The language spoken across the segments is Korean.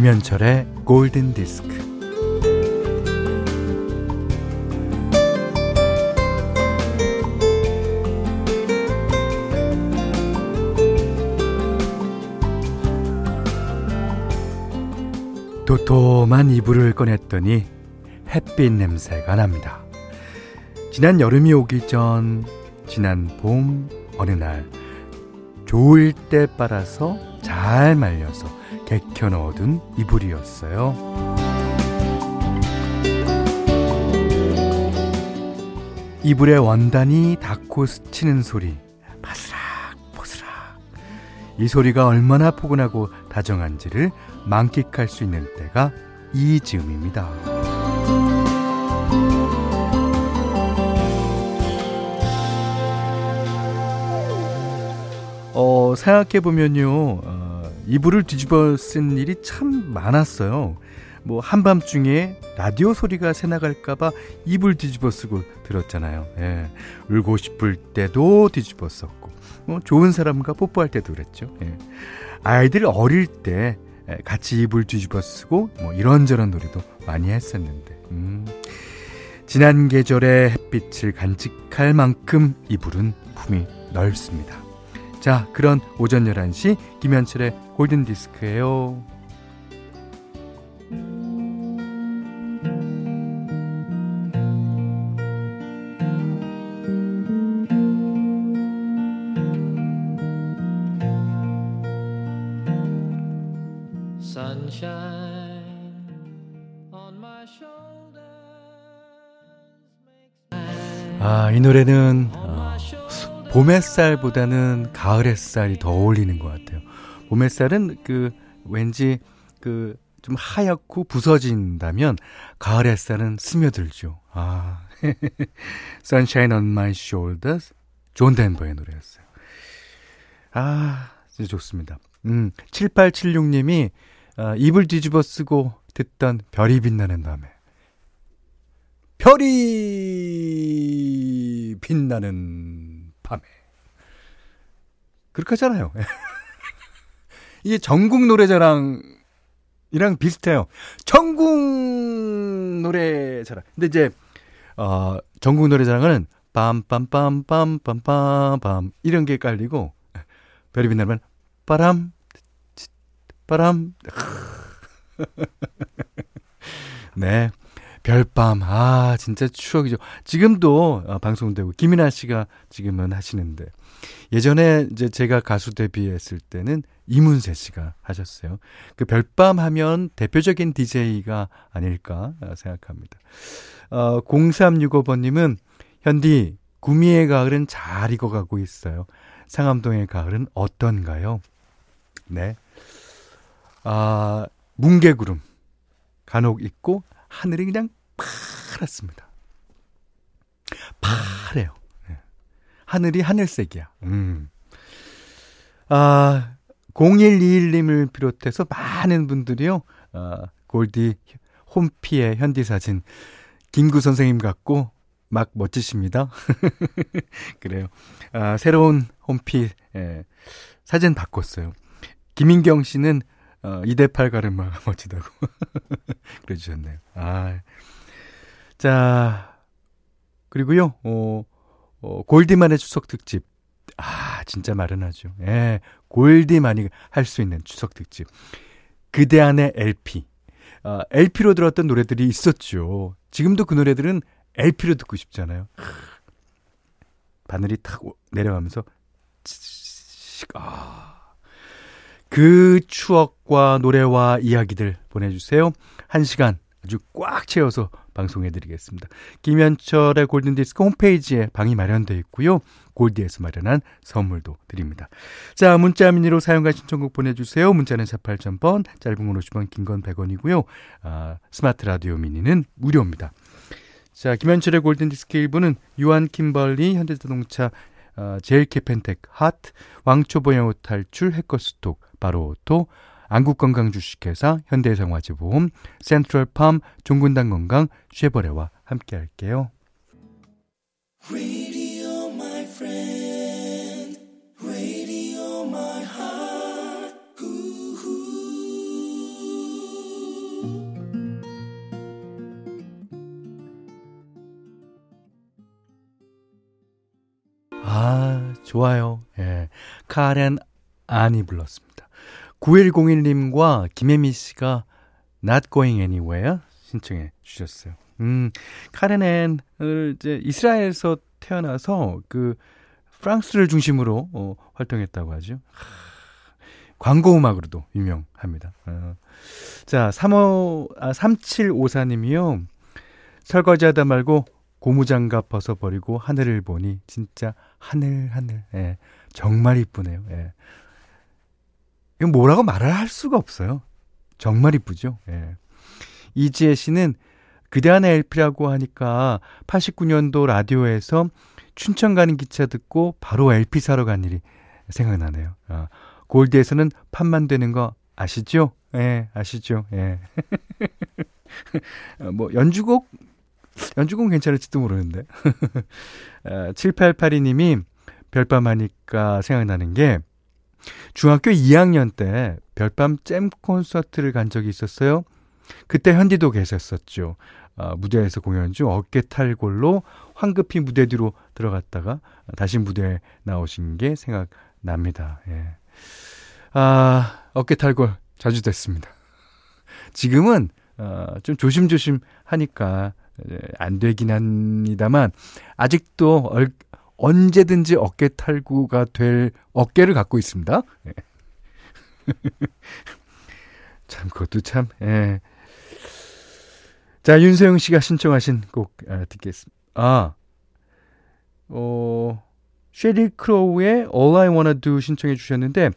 김현철의 골든 디스크. 도톰한 이불을 꺼냈더니 햇빛 냄새가 납니다. 지난 여름이 오기 전, 지난 봄, 어느 날, 좋을 때 빨아서 잘 말려서 개켜 넣어둔 이불이었어요. 이불에 원단이 닿고 스치는 소리, 바스락, 보스락. 이 소리가 얼마나 포근하고 다정한지를 만끽할 수 있는 때가 이 즈음입니다. 어, 생각해보면요, 어, 이불을 뒤집어 쓴 일이 참 많았어요. 뭐, 한밤중에 라디오 소리가 새나갈까봐 이불 뒤집어 쓰고 들었잖아요. 예. 울고 싶을 때도 뒤집어 썼고, 뭐, 좋은 사람과 뽀뽀할 때도 그랬죠. 예. 아이들 어릴 때 같이 이불 뒤집어 쓰고, 뭐, 이런저런 놀이도 많이 했었는데, 음. 지난 계절의 햇빛을 간직할 만큼 이불은 품이 넓습니다. 자, 그런 오전 11시 김현철의 골든 디스크예요. 아, 이 노래는 봄 햇살보다는 가을 햇살이 더 어울리는 것 같아요. 봄 햇살은 그 왠지 그 좀 하얗고 부서진다면 가을 햇살은 스며들죠. 아. Sunshine on my shoulders. 존 덴버의 노래였어요. 아, 진짜 좋습니다. 음, 7876님이 아, 이불 뒤집어 쓰고 듣던 별이 빛나는 밤에 별이 빛나는 밤에. 그렇게 하잖아요. 이게 전국 노래자랑 이랑 비슷해요. 전국 노래자랑. 근데 이제, 어, 전국 노래자랑은 빰빰빰빰빰빰빰 이런 게 깔리고, 별이 빛나면 빠람, 빠람. 네. 별밤, 아, 진짜 추억이죠. 지금도 어, 방송되고, 김이나 씨가 지금은 하시는데, 예전에 이제 제가 가수 데뷔했을 때는 이문세 씨가 하셨어요. 그 별밤 하면 대표적인 DJ가 아닐까 생각합니다. 어, 0365번님은, 현디, 구미의 가을은 잘 익어가고 있어요. 상암동의 가을은 어떤가요? 네. 아, 뭉게구름. 간혹 있고, 하늘이 그냥 파랗습니다. 파래요. 네. 하늘이 하늘색이야. 음. 아, 0121님을 비롯해서 많은 분들이요, 아, 골디 홈피의 현디 사진, 김구 선생님 같고, 막 멋지십니다. 그래요. 아, 새로운 홈피, 예, 사진 바꿨어요. 김인경 씨는 어, 2대8 가르마 멋지다고. 그래 주셨네요. 아. 자, 그리고요, 어, 어, 골디만의 추석 특집. 아, 진짜 마련하죠. 예, 골디만이 할 수 있는 추석 특집. 그대 안의 LP. 어, LP로 들었던 노래들이 있었죠. 지금도 그 노래들은 LP로 듣고 싶잖아요. 바늘이 탁 내려가면서, 아. 그 추억과 노래와 이야기들 보내주세요. 한 시간 아주 꽉 채워서 방송해드리겠습니다. 김현철의 골든디스크 홈페이지에 방이 마련되어 있고요. 골디에서 마련한 선물도 드립니다. 자, 문자 미니로 사용과 신청곡 보내주세요. 문자는 48,000번, 짧은 건 50원, 긴 건 100원이고요. 아, 스마트 라디오 미니는 무료입니다. 자, 김현철의 골든디스크 1부는 유한 킴벌리, 현대자동차, 어, 제일캐펜텍, 핫, 왕초보영어 탈출, 해커스톡, 바로오토, 안국건강주식회사, 현대생활지보험, 센트럴팜, 종군당건강, 쉐버레와 함께 할게요. 아, 좋아요. 예. 카렌 안이 불렀습니다. 9101님과 김혜미 씨가 Not Going Anywhere 신청해 주셨어요. 음, 카렌 앤을 이제 이스라엘에서 태어나서 그 프랑스를 중심으로 어, 활동했다고 하죠. 하, 광고 음악으로도 유명합니다. 어. 자, 35, 아, 3754님이요. 설거지 하다 말고 고무장갑 벗어버리고 하늘을 보니 진짜 하늘, 하늘. 예, 정말 이쁘네요. 예. 이건 뭐라고 말을 할 수가 없어요. 정말 이쁘죠. 예. 이지혜 씨는 그대 안의 LP라고 하니까 89년도 라디오에서 춘천 가는 기차 듣고 바로 LP 사러 간 일이 생각나네요. 아, 골드에서는 판만 되는 거 아시죠? 예, 아시죠? 예. 뭐, 연주곡, 연주곡 괜찮을지도 모르는데. 아, 7882님이 별밤 하니까 생각나는 게, 중학교 2학년 때 별밤 잼 콘서트를 간 적이 있었어요. 그때 현디도 계셨었죠. 어, 무대에서 공연 중 어깨 탈골로 황급히 무대 뒤로 들어갔다가 다시 무대에 나오신 게 생각납니다. 예. 아, 어깨 탈골 자주 됐습니다. 지금은 어, 좀 조심조심 하니까 예, 안 되긴 합니다만 아직도 얼, 언제든지 어깨 탈구가 될 어깨를 갖고 있습니다. 예. 참 그것도 참 예. 자, 윤세영 씨가 신청하신 곡 아, 듣겠습니다. 아, 어, 쉐리 크로우의 All I Wanna Do 신청해 주셨는데,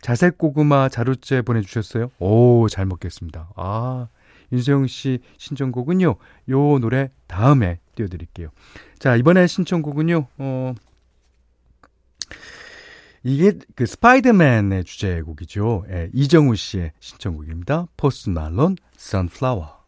자색 고구마 자루째 보내주셨어요. 오, 잘 먹겠습니다. 아, 윤세영 씨 신청곡은요, 요 노래 다음에 띄워드릴게요. 자, 이번에 신청곡은요, 어, 이게 그 스파이더맨의 주제곡이죠. 예, 이정우 씨의 신청곡입니다. 포스 말론, Sunflower.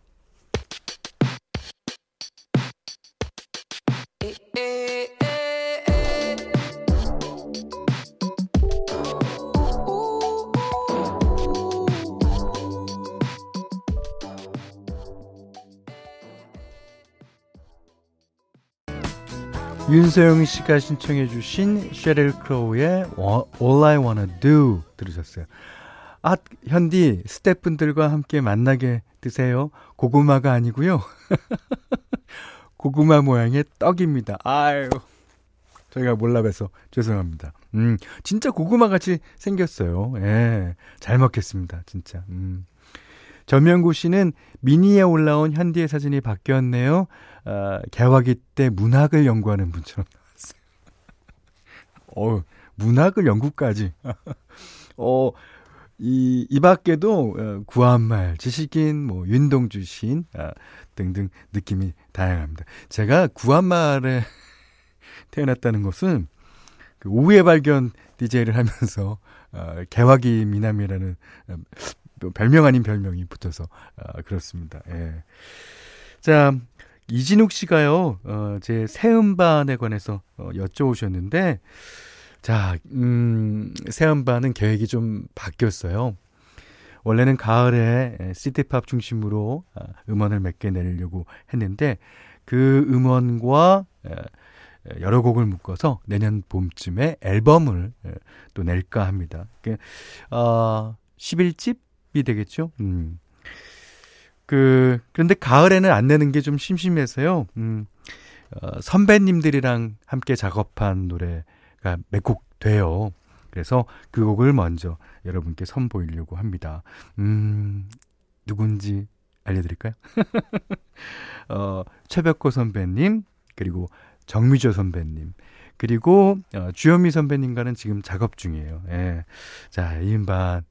윤서영 씨가 신청해 주신 쉐릴 크로우의 All I Wanna Do 들으셨어요. 아, 현디 스태프분들과 함께 만나게 드세요. 고구마가 아니고요. 고구마 모양의 떡입니다. 아유. 저희가 몰라봬서 죄송합니다. 음, 진짜 고구마 같이 생겼어요. 예. 잘 먹겠습니다. 진짜. 음. 전명구 씨는 미니에 올라온 현디의 사진이 바뀌었네요. 어, 개화기 때 문학을 연구하는 분처럼 나왔어요. 어, 문학을 연구까지. 어, 이, 이 밖에도 어, 구한말, 지식인, 뭐, 윤동주 시인, 아, 등등 느낌이 다양합니다. 제가 구한말에 태어났다는 것은 그 오후에 발견 DJ를 하면서 어, 개화기 미남이라는 어, 별명 아닌 별명이 붙어서 어, 그렇습니다. 예. 자, 이진욱 씨가요, 어, 제 새 음반에 관해서 어, 여쭤오셨는데, 자, 음, 새 음반은 계획이 좀 바뀌었어요. 원래는 가을에 시티팝 중심으로 아, 음원을 몇 개 내려고 했는데, 그 음원과 여러 곡을 묶어서 내년 봄쯤에 앨범을 또 낼까 합니다. 어, 11집이 되겠죠? 음. 그, 그런데 가을에는 안 내는 게 좀 심심해서요. 음, 어, 선배님들이랑 함께 작업한 노래가 몇 곡 돼요. 그래서 그 곡을 먼저 여러분께 선보이려고 합니다. 음, 누군지 알려드릴까요? 어, 최백호 선배님, 그리고 정미조 선배님, 그리고 어, 주현미 선배님과는 지금 작업 중이에요. 예. 자, 이 음반,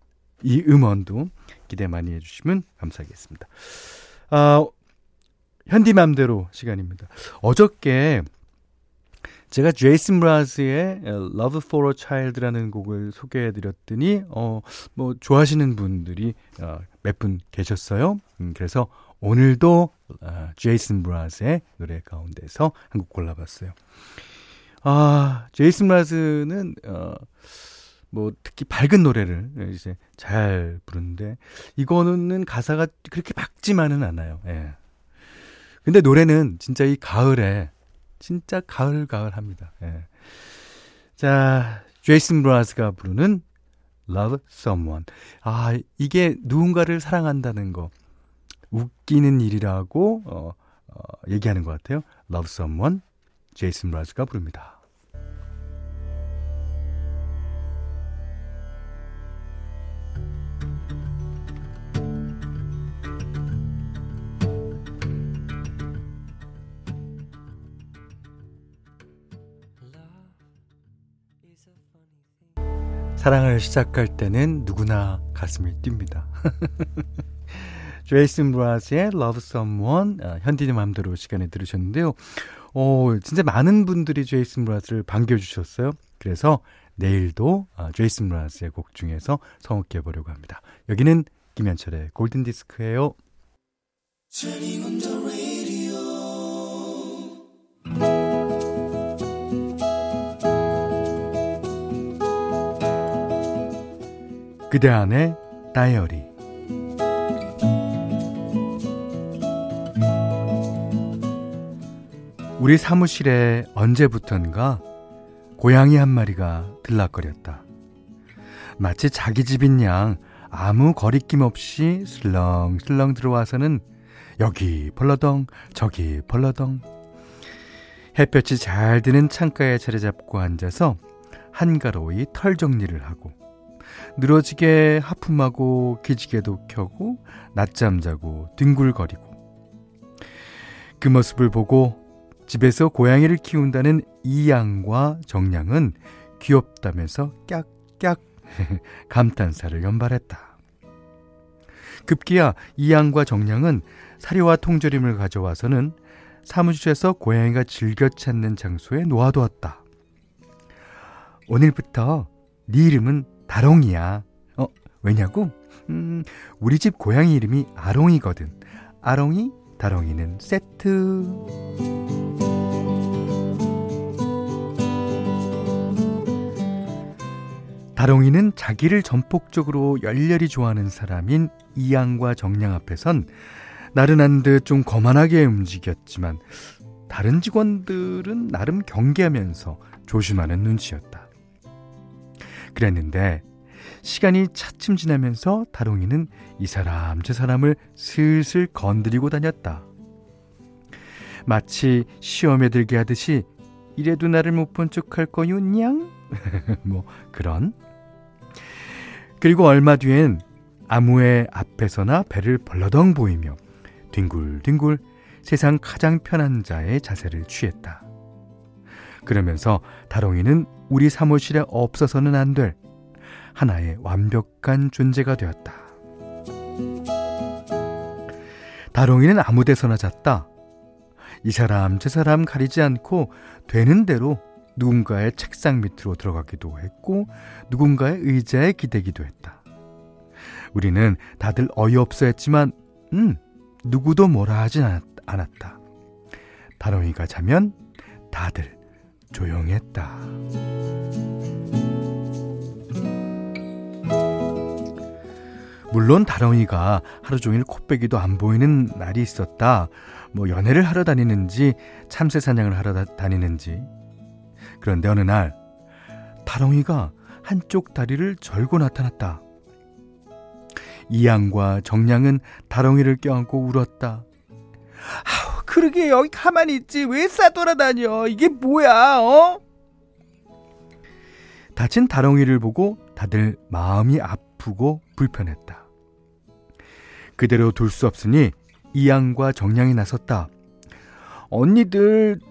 이 음원도 기대 많이 해주시면 감사하겠습니다. 아, 현디맘대로 시간입니다. 어저께 제가 제이슨 브라즈의 Love for a Child라는 곡을 소개해 드렸더니 어 뭐 좋아하시는 분들이 어, 몇 분 계셨어요. 음, 그래서 오늘도 어, 제이슨 브라즈의 노래 가운데서 한 곡 골라봤어요. 아, 제이슨 브라즈는 어, 뭐 특히 밝은 노래를 이제 잘 부르는데 이거는 가사가 그렇게 밝지만은 않아요. 예. 근데 노래는 진짜 이 가을에 진짜 가을 가을 합니다. 예. 자, 제이슨 브라스가 부르는 Love Someone. 아, 이게 누군가를 사랑한다는 거. 웃기는 일이라고, 어, 어, 얘기하는 것 같아요. Love Someone. 제이슨 브라스가 부릅니다. 사랑을 시작할 때는 누구나 가슴이 뜁니다. 제이슨 브라스의 Love Someone 아, 현디님 마음대로 시간에 들으셨는데요. 오, 진짜 많은 분들이 제이슨 브라스를 반겨주셨어요. 그래서 내일도 아, 제이슨 브라스의 곡 중에서 성악해 보려고 합니다. 여기는 김현철의 골든 디스크예요. 그대 안의 다이어리 우리 사무실에 언제부턴가 고양이 한 마리가 들락거렸다. 마치 자기 집인 양 아무 거리낌 없이 슬렁슬렁 들어와서는 여기 벌러덩 저기 벌러덩 햇볕이 잘 드는 창가에 자리 잡고 앉아서 한가로이 털 정리를 하고 늘어지게 하품하고 기지개도 켜고 낮잠 자고 뒹굴거리고 그 모습을 보고 집에서 고양이를 키운다는 이양과 정량은 귀엽다면서 깍깍 감탄사를 연발했다. 급기야 이양과 정량은 사료와 통조림을 가져와서는 사무실에서 고양이가 즐겨 찾는 장소에 놓아두었다. 오늘부터 네 이름은 다롱이야. 어, 왜냐고? 음, 우리 집 고양이 이름이 아롱이거든. 아롱이, 다롱이는 세트. 다롱이는 자기를 전폭적으로 열렬히 좋아하는 사람인 이양과 정량 앞에선 나른한 듯 좀 거만하게 움직였지만 다른 직원들은 나름 경계하면서 조심하는 눈치였다. 그랬는데 시간이 차츰 지나면서 다롱이는 이 사람 저 사람을 슬슬 건드리고 다녔다. 마치 시험에 들게 하듯이 이래도 나를 못 본 척할 거요 냥? 뭐 그런. 그리고 얼마 뒤엔 아무의 앞에서나 배를 벌러덩 보이며 뒹굴뒹굴 세상 가장 편한 자의 자세를 취했다. 그러면서 다롱이는 우리 사무실에 없어서는 안 될 하나의 완벽한 존재가 되었다. 다롱이는 아무 데서나 잤다. 이 사람 저 사람 가리지 않고 되는 대로 누군가의 책상 밑으로 들어가기도 했고 누군가의 의자에 기대기도 했다. 우리는 다들 어이없어 했지만 음 누구도 뭐라 하진 않았다. 다롱이가 자면 다들 조용했다. 물론 다롱이가 하루 종일 코빼기도 안 보이는 날이 있었다. 뭐 연애를 하러 다니는지 참새 사냥을 하러 다, 니는지 그런데 어느 날 다롱이가 한쪽 다리를 절고 나타났다. 이양과 정량은 다롱이를 껴안고 울었다. 그러게 여기 가만히 있지. 왜 싸돌아다녀? 이게 뭐야, 어? 다친 다롱이를 보고 다들 마음이 아프고 불편했다. 그대로 둘 수 없으니 이양과 정량이 나섰다. 언니들,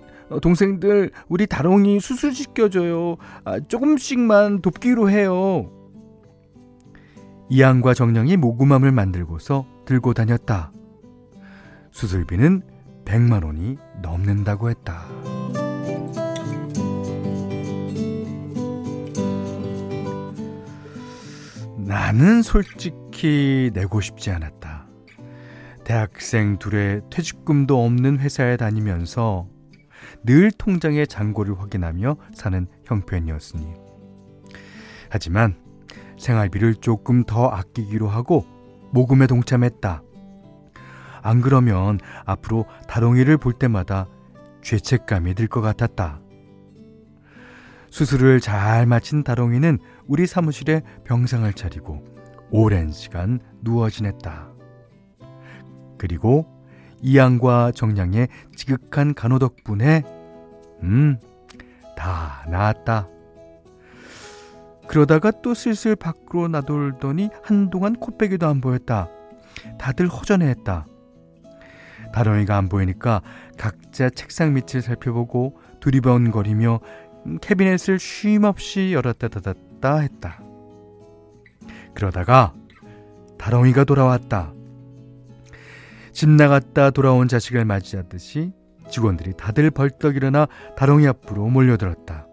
동생들, 우리 다롱이 수술시켜줘요. 아, 조금씩만 돕기로 해요. 이양과 정량이 모구맘을 만들고서 들고 다녔다. 수술비는 100만 원이 넘는다고 했다. 나는 솔직히 내고 싶지 않았다. 대학생 둘의 퇴직금도 없는 회사에 다니면서 늘 통장의 잔고를 확인하며 사는 형편이었으니. 하지만 생활비를 조금 더 아끼기로 하고 모금에 동참했다. 안 그러면 앞으로 다롱이를 볼 때마다 죄책감이 들 것 같았다. 수술을 잘 마친 다롱이는 우리 사무실에 병상을 차리고 오랜 시간 누워 지냈다. 그리고 이양과 정량의 지극한 간호 덕분에 음, 다 나았다. 그러다가 또 슬슬 밖으로 나돌더니 한동안 코빼기도 안 보였다. 다들 허전해했다. 다롱이가 안 보이니까 각자 책상 밑을 살펴보고 두리번거리며 캐비넷을 쉼없이 열었다 닫았다 했다. 그러다가 다롱이가 돌아왔다. 집 나갔다 돌아온 자식을 맞이하듯이 직원들이 다들 벌떡 일어나 다롱이 앞으로 몰려들었다.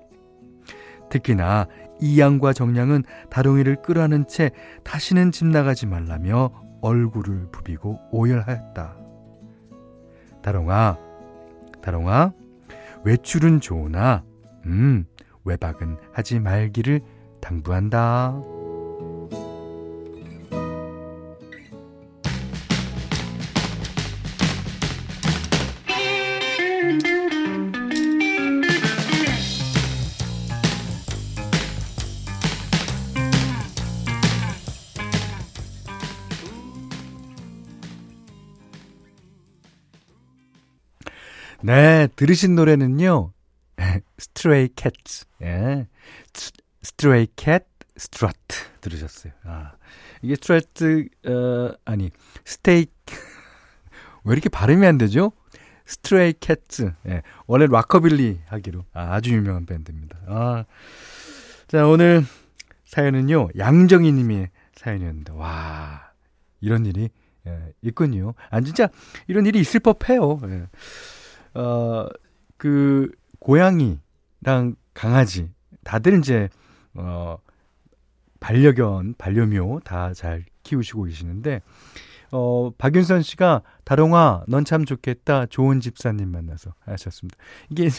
특히나 이양과 정량은 다롱이를 끌어안은 채 다시는 집 나가지 말라며 얼굴을 부비고 오열하였다. 다롱아, 다롱아, 외출은 좋으나, 음, 외박은 하지 말기를 당부한다. 네, 들으신 노래는요. Stray Cats. 예. Stray Cat Strut 들으셨어요. 아. 이게 Strut 어 아니, 스테이크 왜 이렇게 발음이 안 되죠? Stray Cats. 예. 원래 락커빌리 하기로 아주 유명한 밴드입니다. 아. 자, 오늘 사연은요. 양정희 님의 사연이었는데 와. 이런 일이 예, 있군요. 아 진짜 이런 일이 있을 법해요. 예. 어, 그, 고양이랑 강아지, 다들 이제, 어, 반려견, 반려묘 다 잘 키우시고 계시는데, 어, 박윤선 씨가, 다롱아, 넌 참 좋겠다. 좋은 집사님 만나서 하셨습니다. 이게,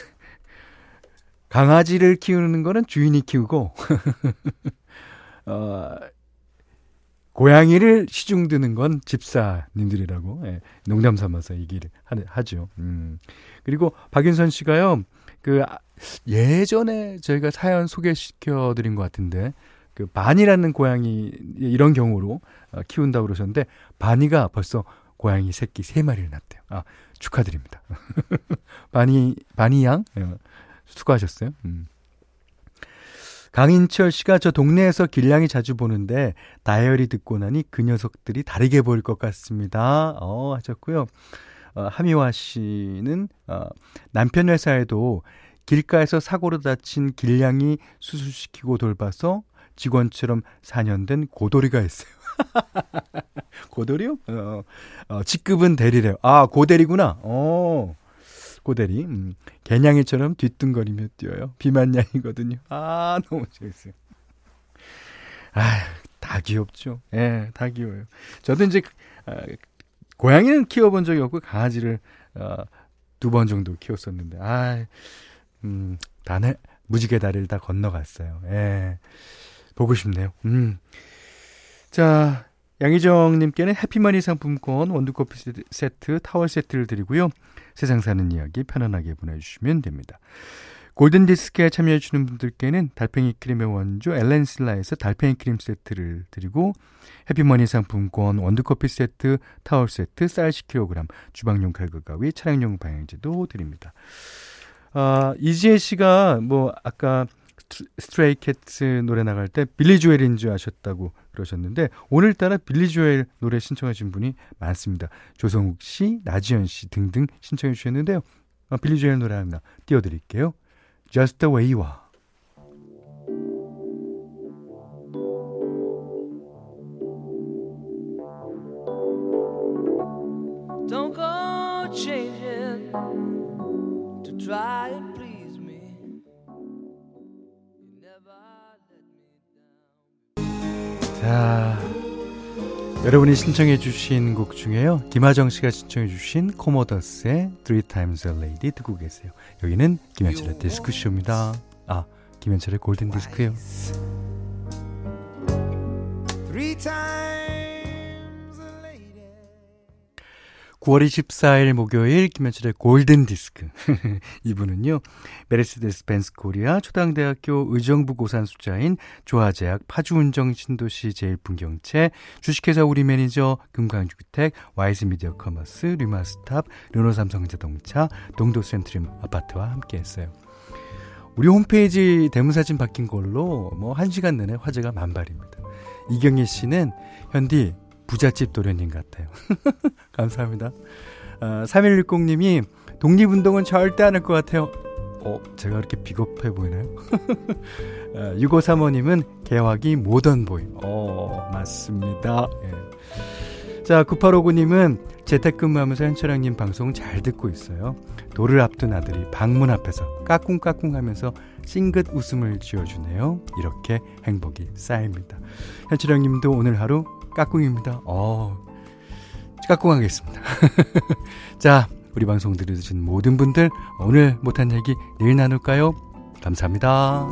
강아지를 키우는 거는 주인이 키우고, 어, 고양이를 시중 드는 건 집사님들이라고 예, 농담 삼아서 얘기를 하, 죠 음. 그리고 박윤선 씨가요. 그 아, 예전에 저희가 사연 소개시켜 드린 것 같은데 그 바니라는 고양이 이런 경우로 어, 키운다고 그러셨는데 바니가 벌써 고양이 새끼 세 마리를 낳았대요. 아, 축하드립니다. 바니 바니 양 예, 수고하셨어요. 음. 강인철 씨가 저 동네에서 길냥이 자주 보는데 다이어리 듣고 나니 그 녀석들이 다르게 보일 것 같습니다. 어, 하셨고요. 어, 하미화 씨는 어, 남편 회사에도 길가에서 사고로 다친 길냥이 수술시키고 돌봐서 직원처럼 4년 된 고돌이가 있어요. 고돌이요? 어, 어, 직급은 대리래요. 아, 고대리구나. 어. 고대리. 음, 개냥이처럼 뒤뚱거리며 뛰어요. 비만냥이거든요. 아, 너무 재밌어요. 아, 다 귀엽죠. 예, 네, 다 귀여워요. 저도 이제 아, 고양이는 키워본 적이 없고 강아지를 어, 두 번 정도 키웠었는데, 아, 음, 다네 무지개 다리를 다 건너갔어요. 예, 보고 싶네요. 음. 자, 양희정님께는 해피머니 상품권, 원두커피 세트, 타월 세트를 드리고요. 세상 사는 이야기 편안하게 보내주시면 됩니다. 골든디스크에 참여해주시는 분들께는 달팽이 크림의 원조 엘렌실라에서 달팽이 크림 세트를 드리고 해피머니 상품권, 원두커피 세트, 타월 세트, 쌀 10kg, 주방용 칼과 가위, 차량용 방향제도 드립니다. 아, 이지혜 씨가 뭐 아까 Stray Cats 노래 나갈 때 빌리 조엘인 줄 아셨다고 그러셨는데 오늘따라 빌리 조엘 노래 신청하신 분이 많습니다. 조성욱 씨, 나지연 씨 등등 신청해 주셨는데요. 어, 빌리 조엘 노래 하나 띄워드릴게요. Just the way you are. 여러분이 신청해 주신 곡 중에요. 김하정 씨가 신청해 주신 Commodores의 Three Times a Lady 듣고 계세요. 여기는 김현철의 디스크쇼입니다. 아, 김현철의 골든 디스크요. 9월 24일 목요일 김현철의 골든 디스크. 이분은요. 메르세데스 벤츠 코리아 초당대학교 의정부 고산 수자인 조아제약 파주운정 신도시 제일풍경채 주식회사 우리 매니저 금강주택 와이즈 미디어 커머스 류마스탑 르노삼성자동차 동도센트림 아파트와 함께 했어요. 우리 홈페이지 대문사진 바뀐 걸로 뭐 1시간 내내 화제가 만발입니다. 이경희 씨는 현디 부잣집 도련님 같아요. 감사합니다. 아, 3160님이 독립운동은 절대 안 할 것 같아요. 어, 제가 그렇게 비겁해 보이나요? 아, 6535님은 개화기 모던보이. 어, 맞습니다. 예. 자, 9859님은 재택근무하면서 현철형님 방송 잘 듣고 있어요. 돌을 앞둔 아들이 방문 앞에서 까꿍까꿍 하면서 찡긋 웃음을 지어주네요. 이렇게 행복이 쌓입니다. 현철형님도 오늘 하루 까꿍입니다. 어, 까꿍하겠습니다. 자, 우리 방송 들으신 모든 분들 오늘 못한 얘기 내일 나눌까요? 감사합니다.